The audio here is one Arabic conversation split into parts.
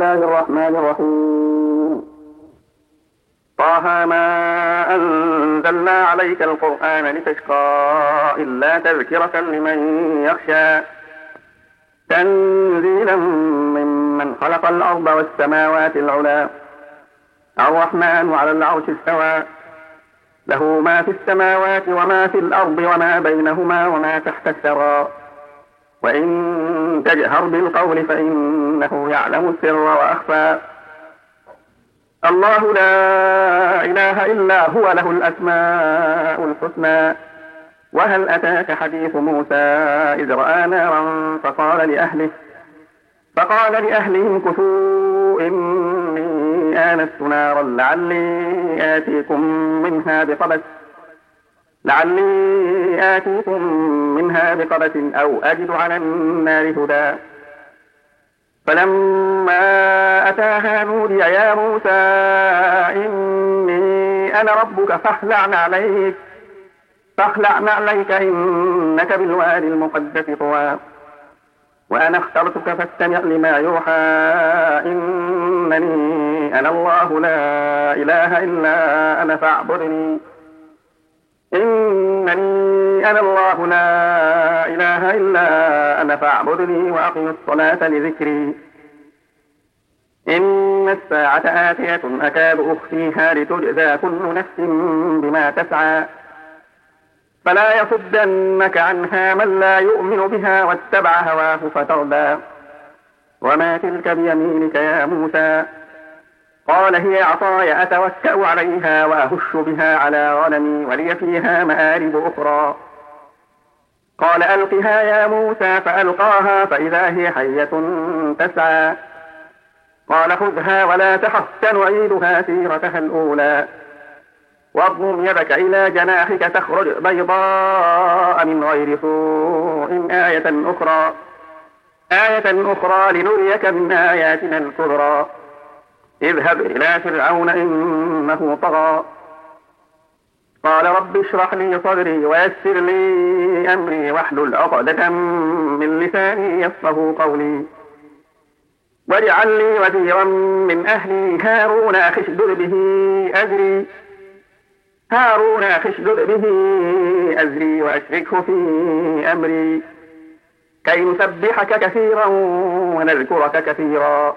الله الرحمن الرحيم طه ما أنزلنا عليك القرآن لتشقى إلا تذكرة لمن يخشى تنزيلا ممن خلق الأرض والسماوات العلى الرحمن على العرش استوى له ما في السماوات وما في الأرض وما بينهما وما تحت الثرى وإن تجهر بالقول فإنه يعلم السر وأخفى. الله لا إله إلا هو له الأسماء الحسنى. وهل أتاك حديث موسى إذ رأى نارا فقال لأهله فقال لأهلهم كثوا إني آنست نارا لعلي آتيكم منها بقبس لعلي آتيكم منها بقبس أو أجد على النار هدى. فلما أتاها نودي يا موسى إني أنا ربك فاخلع عليك فاخلع عليك إنك بالوادي المقدس طوى. وأنا اخترتك فاستمع لما يوحى إنني أنا الله لا إله إلا أنا فاعبدني. إنني أنا الله لا إله إلا أنا فاعبدني وأقم الصلاة لذكري. إن الساعة آتية أكاد أخفيها لتجزى كل نفس بما تسعى. فلا يصدنك عنها من لا يؤمن بها واتبع هواه فتردى. وما تلك بيمينك يا موسى؟ قال هي عصاي أتوكأ عليها وأهش بها على غنمي ولي فيها مآرب أخرى. قال ألقها يا موسى فألقاها فإذا هي حية تسعى. قال خذها ولا تخف سنعيدها سيرتها الأولى. واضمم يدك إلى جناحك تخرج بيضاء من غير سوء آية أخرى. آية أخرى لنريك من آياتنا الكبرى. اذهب إلى فرعون إنه طغى. قال رب اشرح لي صدري ويسر لي أمري واحلل عقدة من لساني يفقه قولي. واجعل لي وزيرا من أهلي. هارون أخشدر به أجري هارون أخشدر به أزري وأشركه في أمري. كي نسبحك كثيرا ونذكرك كثيرا.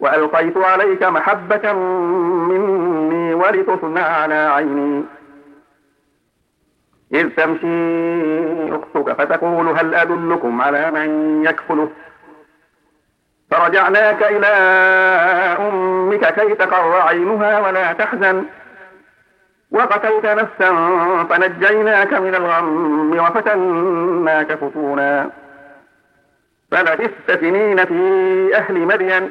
وألقيت عليك محبة مني ولتصنع على عيني. إذ تمشي أختك فتقول هل أدلكم على من يكفله؟ فرجعناك إلى أمك كي تقر عينها ولا تحزن. وقتلت نفسا فنجيناك من الغم وفتناك فتونا. فلبثت سنين في أهل مدين.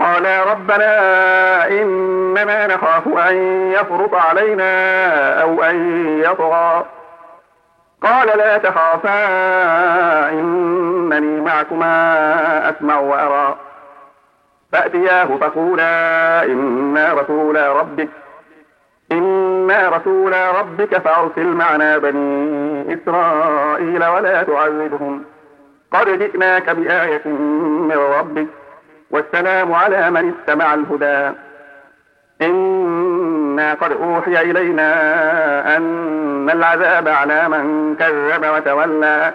قالا ربنا إننا نخاف أن يفرط علينا أو أن يطغى. قال لا تخافا إنني معكما أسمع وأرى. فأتياه فقولا إنا رسولا ربك إنا رسولا ربك فأرسل معنا بني إسرائيل ولا تعذبهم. قد جئناك بآية من ربك. والسلام على من اتبع الهدى. إنا قد أوحي إلينا أن العذاب على من كذب وتولى.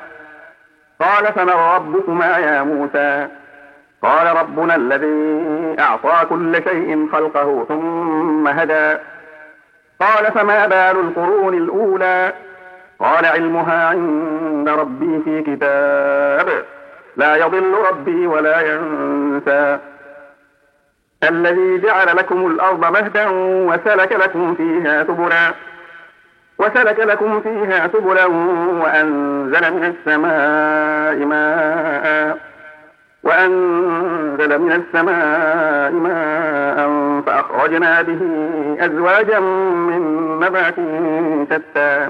قال فمن ربكما يا موسى؟ قال ربنا الذي أعطى كل شيء خلقه ثم هدى. قال فما بال القرون الأولى؟ قال علمها عند ربي في كتاب. لا يضل ربي ولا ينسى. الذي جعل لكم الأرض مهدا وسلك لكم فيها سبلا وسلك لكم فيها سبلا وأنزل من السماء ماء وأنزل من السماء ماء فأخرجنا به أزواجا من نبات شتى.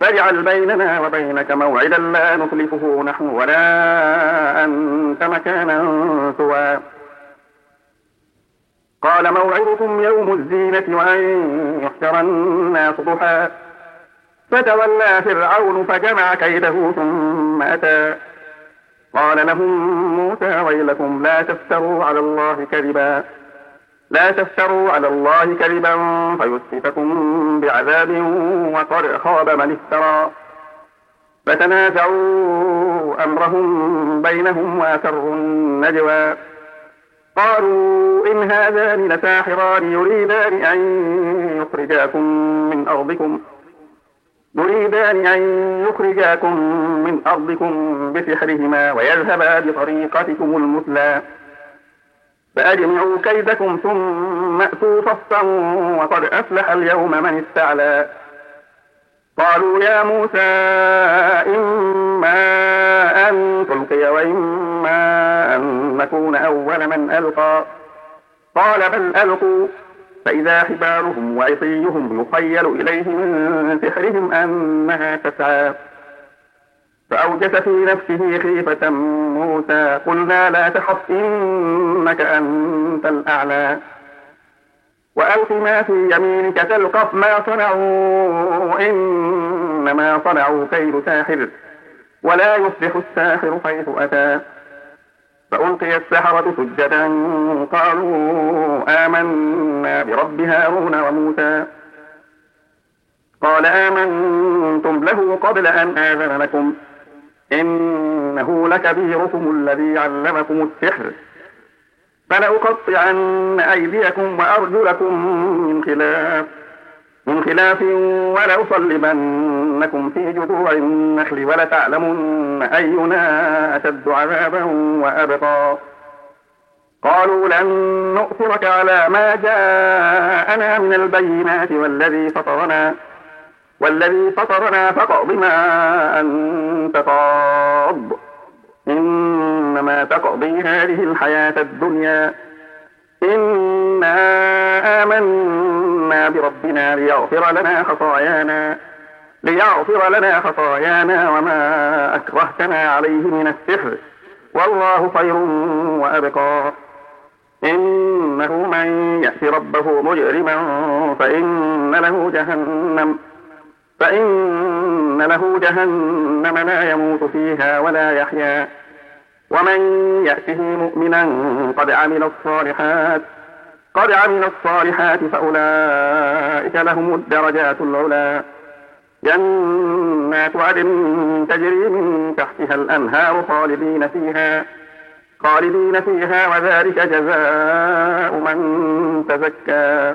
فاجعل بيننا وبينك موعدا لا نخلفه نحن ولا أنت مكانا سوى. قال موعدكم يوم الزينة وأن يحشر الناس ضحى. فتولى فرعون فجمع كيده ثم أتى. قال لهم موسى ويلكم لا تفتروا على الله كذبا. لا تفتروا على الله كذبا فيسحتكم بعذاب وقد خاب من افترى. فتنازعوا أمرهم بينهم وأسروا النجوى. قالوا إن هذان لساحران يريدان أن يخرجاكم من أرضكم. يريدان أن يخرجاكم من أرضكم بسحرهما ويذهبا بطريقتكم المثلى. فأجمعوا كيدكم ثم أتوا صفا وقد أفلح اليوم من استعلى. قالوا يا موسى إما أن تلقي وإما أن نكون أول من ألقى. قال بل ألقوا. فإذا حبالهم وعصيهم يخيل إليه من سحرهم أنها تسعى. فأوجس في نفسه خيفة موسى. قلنا لا تخف إنك أنت الأعلى. وألق ما في يمينك تلقف ما صنعوا إنما صنعوا كيد ساحر ولا يصلح الساحر حيث أتى. فألقي السحرة سجدا قالوا آمنا برب هارون وموسى. قال آمنتم له قبل أن آذن لكم. إنه لكبيركم الذي علمكم السحر. فلأقطعن أيديكم وأرجلكم من خلاف من خلاف ولأصلبنكم في جذوع النخل ولتعلمن أينا أشد عذابا وأبقى. قالوا لن نؤثرك على ما جاءنا من البينات والذي فطرنا. والذي فطرنا فاقض ما أنت قاض إنما تقضي هذه الحياة الدنيا. إنا آمنا بربنا ليغفر لنا خطايانا ليغفر لنا خطايانا وما أكرهتنا عليه من السحر. والله خير وأبقى. إنه من يأت ربه مجرما فإن له جهنم. فإن له جهنم لا يموت فيها ولا يحيا. ومن يأته مؤمنا قد عمل الصالحات قد عمل الصالحات فأولئك لهم الدرجات العلى. جنات عدن تجري من تحتها الأنهار خالدين فيها خالدين فيها وذلك جزاء من تزكى.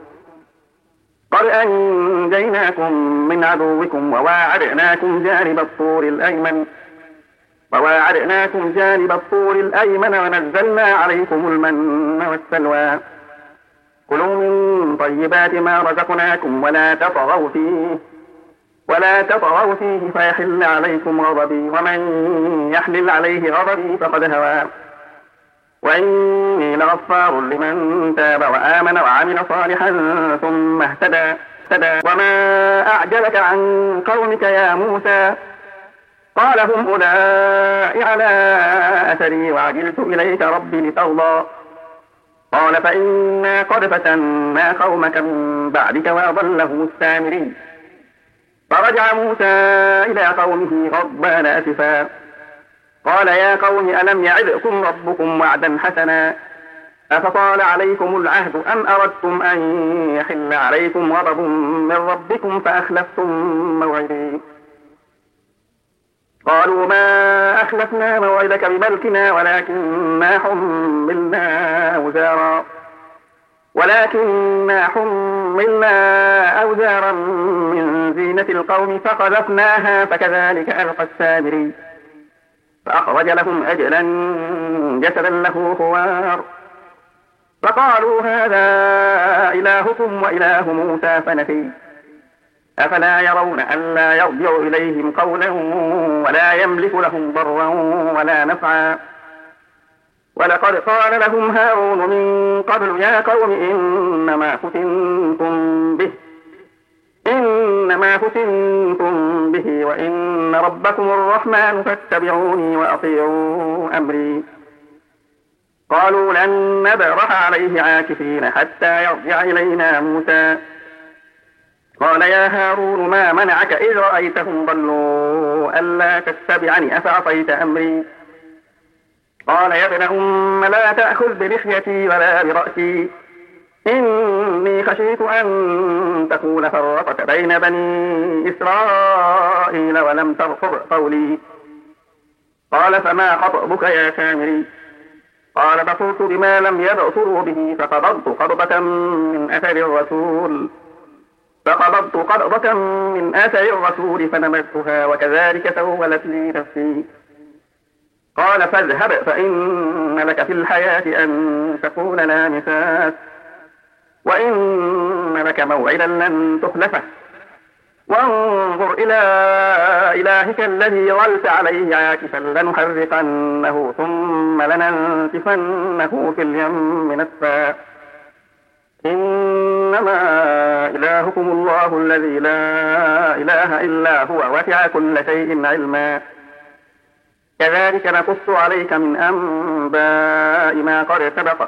قد أنجيناكم من عدوكم وواعدناكم جانب الطور الأيمن. وواعدناكم جانب الطور الأيمن ونزلنا عليكم المن والسلوى. كلوا من طيبات ما رزقناكم ولا تطغوا فيه. ولا تطغوا فيه فيحل عليكم غضبي. ومن يحلل عليه غضبي فقد هوى. وإني لغفار لمن تاب وآمن وعمل صالحا ثم اهتدى. وما أعجلك عن قومك يا موسى؟ قال هم أولئك على أثري وعجلت إليك ربي لترضى. قال فإنا قد فتنا قومك من بعدك وأضله السامرين فرجع موسى إلى قومه غضبان أسفا. قال يا قوم ألم يعدكم ربكم وعدا حسنا أفطال عليكم العهد أم أردتم أن يحل عليكم غضب من ربكم فأخلفتم موعدي؟ قالوا ما أخلفنا موعدك بملكنا ولكننا حملنا أوزارا. ولكننا حملنا أوزارا من زينة القوم فقذفناها فكذلك ألقى السامري. فأخرج لهم أجلا جسدا له خوار. فقالوا هذا إلهكم وإله موسى فنسي. أفلا يرون ألا يرجع إليهم قولا ولا يملك لهم ضرا ولا نفعا. ولقد قال لهم هارون من قبل يا قوم إنما فتنتم به. إنما فتنتم به وإن ربكم الرحمن فاتبعوني وأطيعوا أمري. قالوا لن نبرح عليه عاكفين حتى يرجع إلينا موسى. قال يا هارون ما منعك إذ رأيتهم ضلوا ألا تتبعني أفعصيت أمري؟ قال يا ابن أم لا تأخذ بلحيتي ولا برأسي. إني خشيت أن تكون فرقت بين بني إسرائيل ولم ترفض قولي. قال فما خطبك يا سامري قال بصرت بما لم يبصروا به فقبضت قبضة من أثر الرسول. فقبضت قبضة من أثر الرسول فنمتها وكذلك سولت لي نفسي. قال فاذهب فإن لك في الحياة أن تكون لا مساس وإن لك موعدا لن تخلفه. وانظر إلى إلهك الذي ظلت عليه عاكفا لنحرقنه ثم لننسفنه في اليم نسفا إنما إلهكم الله الذي لا إله إلا هو وسع كل شيء علما. كذلك نقص عليك من أنباء ما قد سبق.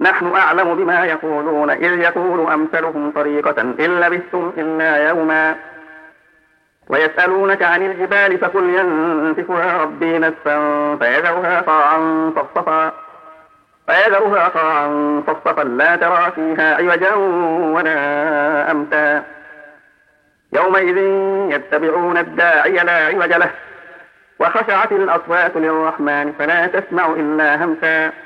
نحن أعلم بما يقولون إذ يقول أمثلهم طريقة إن لبثتم إلا يوما. ويسألونك عن الجبال فقل ينسفها ربي نسفا فيذرها طاعا صفصفا. فيذرها طاعا صفصفا لا ترى فيها عوجا ولا أمتا. يومئذ يتبعون الداعي لا عوج له وخشعت الأصوات للرحمن فلا تسمع إلا همسا.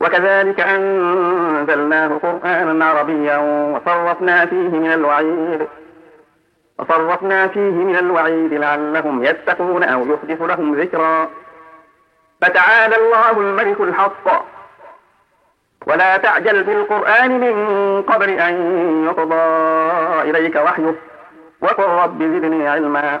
وكذلك أنزلناه قرآنا عربيا وصرفنا فيه من الوعيد وصرفنا فيه من الوعيد لعلهم يتقون أو يحدث لهم ذكرا. فتعالى الله الملك الحق. ولا تعجل بالقرآن من قبل أن يقضى إليك وحيه وقل رب زدني علما.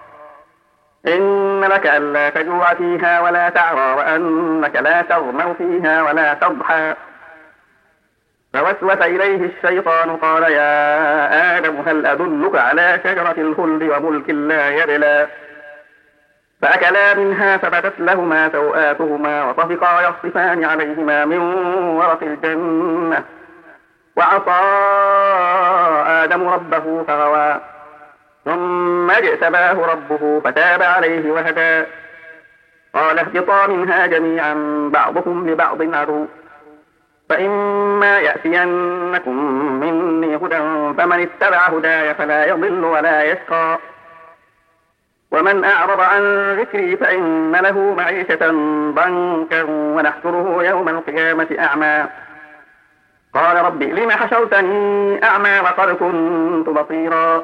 إن لك ألا تجوع فيها ولا تعرى وأنك لا تغمو فيها ولا تضحى. فوسوس إليه الشيطان قال يا آدم هل أدلك على شجرة الخلد وملك لا يبلى؟ فأكلا منها فبدت لهما سوآتهما وطفقا يصفان عليهما من ورق الجنة. وعصى آدم ربه فغوى. ثم اجتباه ربه فتاب عليه وهدى. قال اهبطا منها جميعا بعضكم لبعض عدو. فإما يأتينكم مني هدى فمن اتبع هداي فلا يضل ولا يشقى. ومن أعرض عن ذكري فإن له معيشة ضنكا ونحشره يوم القيامة أعمى. قال رب لم حشرتني أعمى وقد كنت بصيرا.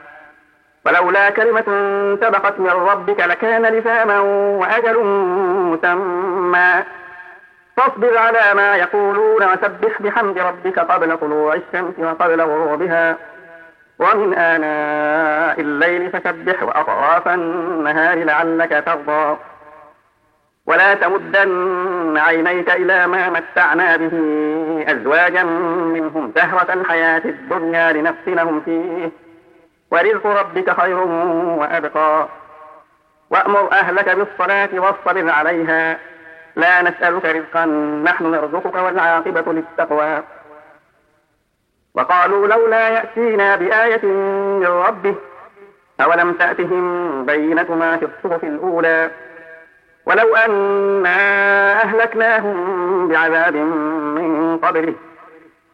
ولولا كلمة سبقت من ربك لكان لزاما وأجل مسمى. فاصبر على ما يقولون وسبح بحمد ربك قبل طلوع الشمس وقبل غروبها. ومن آناء الليل فسبح وأطراف النهار لعلك ترضى. ولا تمدن عينيك إلى ما متعنا به أزواجا منهم زهرة الحياة الدنيا لنفتنهم فيه. ورزق ربك خير وأبقى. وأمر أهلك بالصلاة واصطبر عليها. لا نسألك رزقا نحن نرزقك والعاقبة للتقوى. وقالوا لولا يأتينا بآية من ربه أولم تأتهم بينة ما في الصحف الأولى؟ ولو أنا أهلكناهم بعذاب من قبله